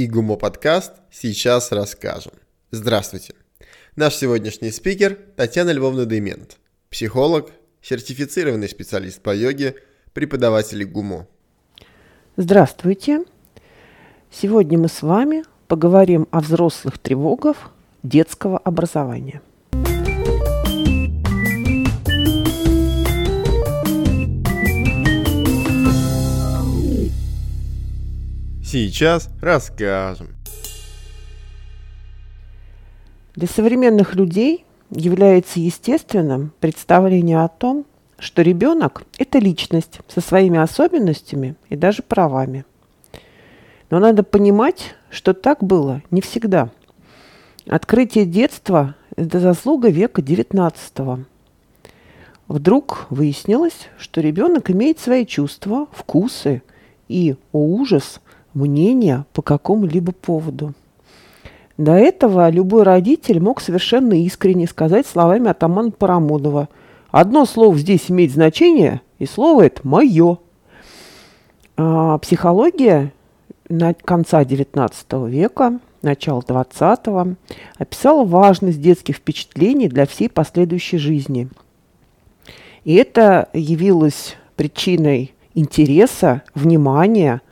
и Гумо подкаст «Сейчас расскажем». Здравствуйте! Наш сегодняшний спикер Татьяна Львовна Демент, психолог, сертифицированный специалист по йоге, преподаватель ГУМО. Здравствуйте! Сегодня мы с вами поговорим о взрослых тревогах детского образования – Сейчас расскажем. Для современных людей является естественным представление о том, что ребенок – это личность со своими особенностями и даже правами. Но надо понимать, что так было не всегда. Открытие детства – это заслуга века XIX. Вдруг выяснилось, что ребенок имеет свои чувства, вкусы и, о ужас, мнения по какому-либо поводу. До этого любой родитель мог совершенно искренне сказать словами атамана Парамонова «Одно слово здесь имеет значение, и слово это мое». А психология на конца XIX века, начала XX описала важность детских впечатлений для всей последующей жизни. И это явилось причиной интереса, внимания –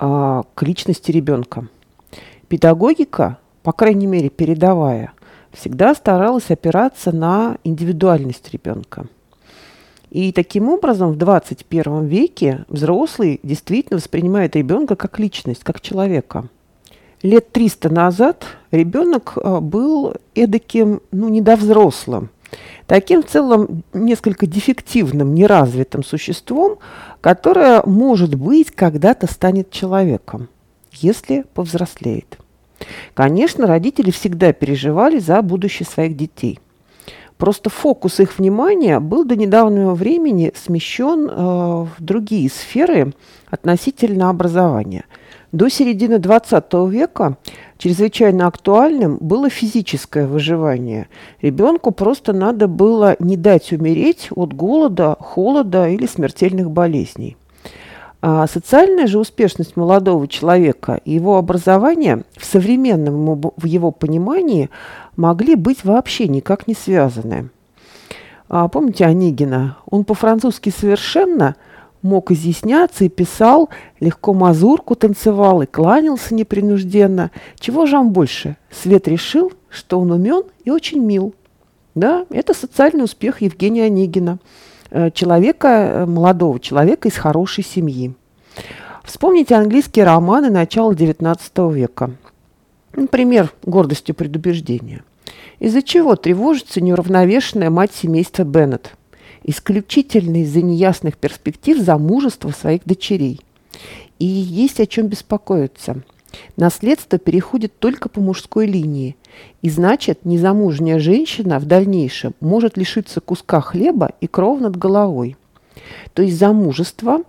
к личности ребенка. Педагогика, по крайней мере передовая, всегда старалась опираться на индивидуальность ребенка. И таким образом в 21 веке взрослый действительно воспринимает ребенка как личность, как человека. Лет 300 назад ребенок а, был эдаким, ну, недовзрослым – таким в целом несколько дефективным, неразвитым существом, которое, может быть, когда-то станет человеком, если повзрослеет. Конечно, родители всегда переживали за будущее своих детей. Просто фокус их внимания был до недавнего времени смещен э, в другие сферы относительно образования. До середины XX века чрезвычайно актуальным было физическое выживание. Ребенку просто надо было не дать умереть от голода, холода или смертельных болезней. А социальная же успешность молодого человека и его образование в современном в его понимании могли быть вообще никак не связаны. А, помните Онегина? Он по-французски совершенно – мог изъясняться и писал, легко мазурку танцевал и кланялся непринужденно. Чего же вам больше? Свет решил, что он умен и очень мил. Да, это социальный успех Евгения Онегина, э, человека, э, молодого человека из хорошей семьи. Вспомните английские романы начала XIX века. Например, «Гордостью предубеждения». Из-за чего тревожится неуравновешенная мать семейства Беннет – исключительно из-за неясных перспектив замужества своих дочерей. И есть о чем беспокоиться. Наследство переходит только по мужской линии. И значит, незамужняя женщина в дальнейшем может лишиться куска хлеба и кров над головой. То есть замужество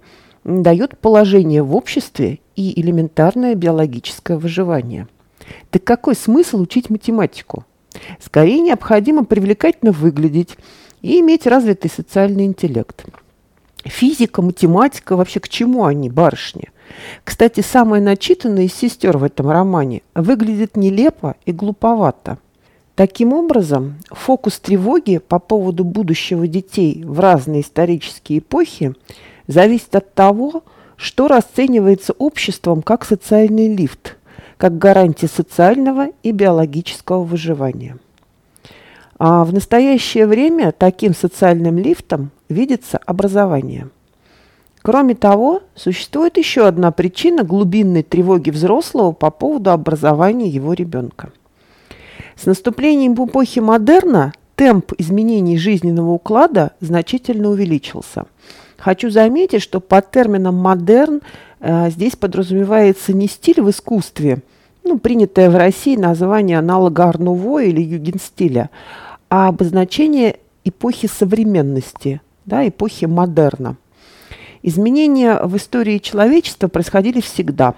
дает положение в обществе и элементарное биологическое выживание. Так какой смысл учить математику? Скорее необходимо привлекательно выглядеть, и иметь развитый социальный интеллект. Физика, математика, вообще к чему они, барышни? Кстати, самая начитанная из сестер в этом романе выглядит нелепо и глуповато. Таким образом, фокус тревоги по поводу будущего детей в разные исторические эпохи зависит от того, что расценивается обществом как социальный лифт, как гарантия социального и биологического выживания. А в настоящее время таким социальным лифтом видится образование. Кроме того, существует еще одна причина глубинной тревоги взрослого по поводу образования его ребенка. С наступлением эпохи модерна темп изменений жизненного уклада значительно увеличился. Хочу заметить, что под термином «модерн» э, здесь подразумевается не стиль в искусстве, ну, принятое в России название аналога Арнуво или югенстиля, а обозначение эпохи современности, да, эпохи модерна. Изменения в истории человечества происходили всегда.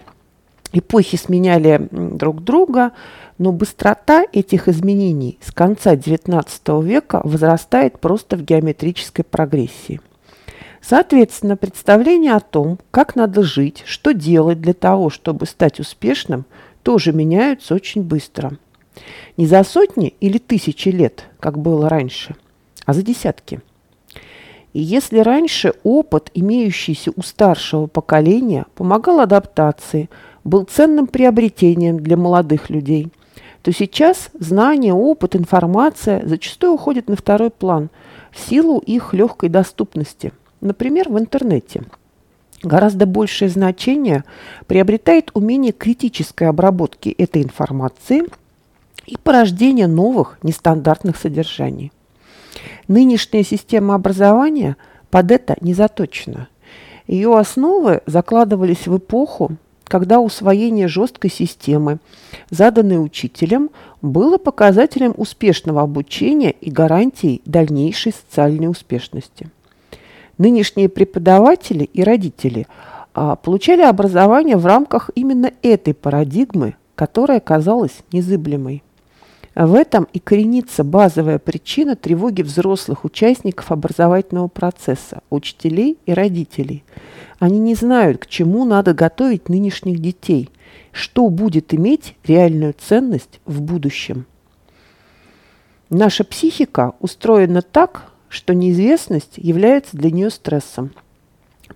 Эпохи сменяли друг друга, но быстрота этих изменений с конца XIX века возрастает просто в геометрической прогрессии. Соответственно, представления о том, как надо жить, что делать для того, чтобы стать успешным, тоже меняются очень быстро. Не за сотни или тысячи лет, как было раньше, а за десятки. И если раньше опыт, имеющийся у старшего поколения, помогал адаптации, был ценным приобретением для молодых людей, то сейчас знания, опыт, информация зачастую уходят на второй план в силу их легкой доступности, например, в интернете. Гораздо большее значение приобретает умение критической обработки этой информации и порождения новых нестандартных содержаний. Нынешняя система образования под это не заточена. Ее основы закладывались в эпоху, когда усвоение жесткой системы, заданной учителем, было показателем успешного обучения и гарантией дальнейшей социальной успешности. Нынешние преподаватели и родители а, получали образование в рамках именно этой парадигмы, которая казалась незыблемой. В этом и коренится базовая причина тревоги взрослых участников образовательного процесса, учителей и родителей. Они не знают, к чему надо готовить нынешних детей, что будет иметь реальную ценность в будущем. Наша психика устроена так, что неизвестность является для нее стрессом.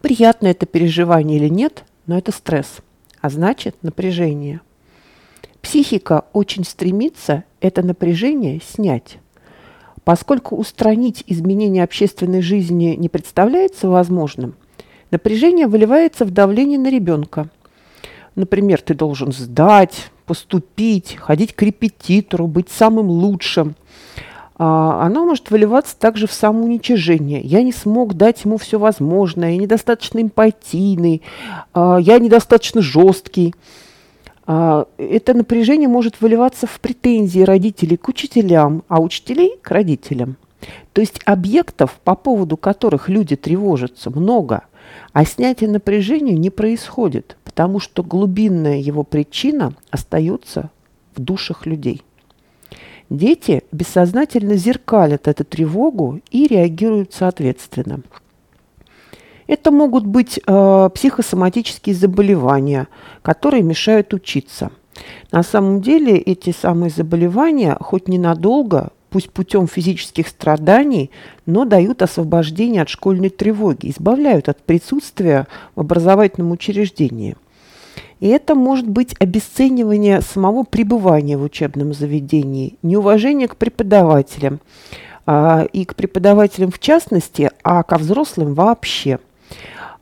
Приятно это переживание или нет, но это стресс, а значит напряжение. Психика очень стремится это напряжение снять. Поскольку устранить изменения общественной жизни не представляется возможным, напряжение выливается в давление на ребенка. Например, ты должен сдать, поступить, ходить к репетитору, быть самым лучшим. А, оно может выливаться также в самоуничижение. Я не смог дать ему все возможное, я недостаточно эмпатийный, а, я недостаточно жесткий. А, это напряжение может выливаться в претензии родителей к учителям, а учителей к родителям. То есть объектов, по поводу которых люди тревожатся, много, а снятие напряжения не происходит, потому что глубинная его причина остается в душах людей. Дети бессознательно зеркалят эту тревогу и реагируют соответственно – это могут быть э, психосоматические заболевания, которые мешают учиться. На самом деле эти самые заболевания хоть ненадолго, пусть путем физических страданий, но дают освобождение от школьной тревоги, избавляют от присутствия в образовательном учреждении. И это может быть обесценивание самого пребывания в учебном заведении, неуважение к преподавателям, а, и к преподавателям в частности, а ко взрослым вообще –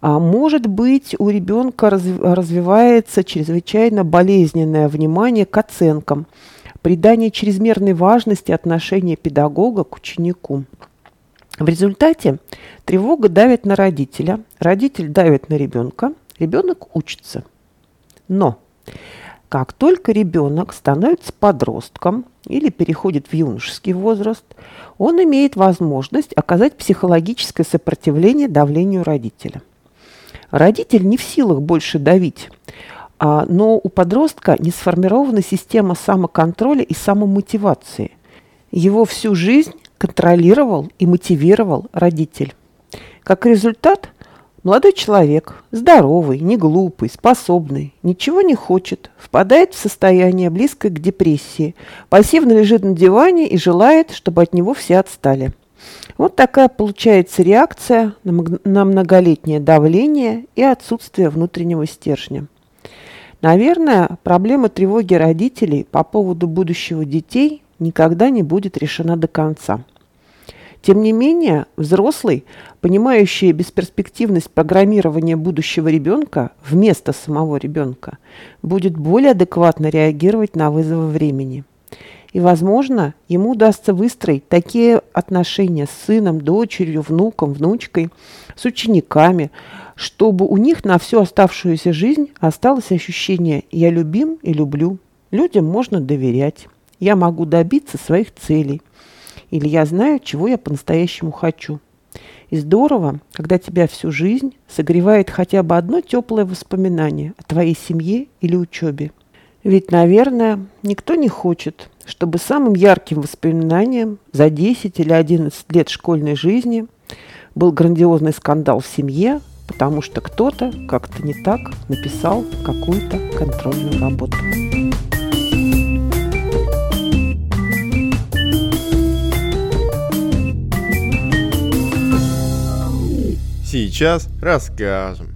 а может быть, у ребенка развивается чрезвычайно болезненное внимание к оценкам, придание чрезмерной важности отношения педагога к ученику. В результате тревога давит на родителя, родитель давит на ребенка, ребенок учится. Но как только ребенок становится подростком или переходит в юношеский возраст, он имеет возможность оказать психологическое сопротивление давлению родителя – Родитель не в силах больше давить, а, но у подростка не сформирована система самоконтроля и самомотивации. Его всю жизнь контролировал и мотивировал родитель. Как результат, молодой человек, здоровый, не глупый, способный, ничего не хочет, впадает в состояние близкое к депрессии, пассивно лежит на диване и желает, чтобы от него все отстали. Вот такая получается реакция на многолетнее давление и отсутствие внутреннего стержня. Наверное, проблема тревоги родителей по поводу будущего детей никогда не будет решена до конца. Тем не менее, взрослый, понимающий бесперспективность программирования будущего ребенка вместо самого ребенка, будет более адекватно реагировать на вызовы времени – и, возможно, ему удастся выстроить такие отношения с сыном, дочерью, внуком, внучкой, с учениками, чтобы у них на всю оставшуюся жизнь осталось ощущение «я любим и люблю». Людям можно доверять. Я могу добиться своих целей. Или я знаю, чего я по-настоящему хочу. И здорово, когда тебя всю жизнь согревает хотя бы одно теплое воспоминание о твоей семье или учебе. Ведь, наверное, никто не хочет, чтобы самым ярким воспоминанием за 10 или 11 лет школьной жизни Был грандиозный скандал в семье, потому что кто-то как-то не так написал какую-то контрольную работу. Сейчас расскажем.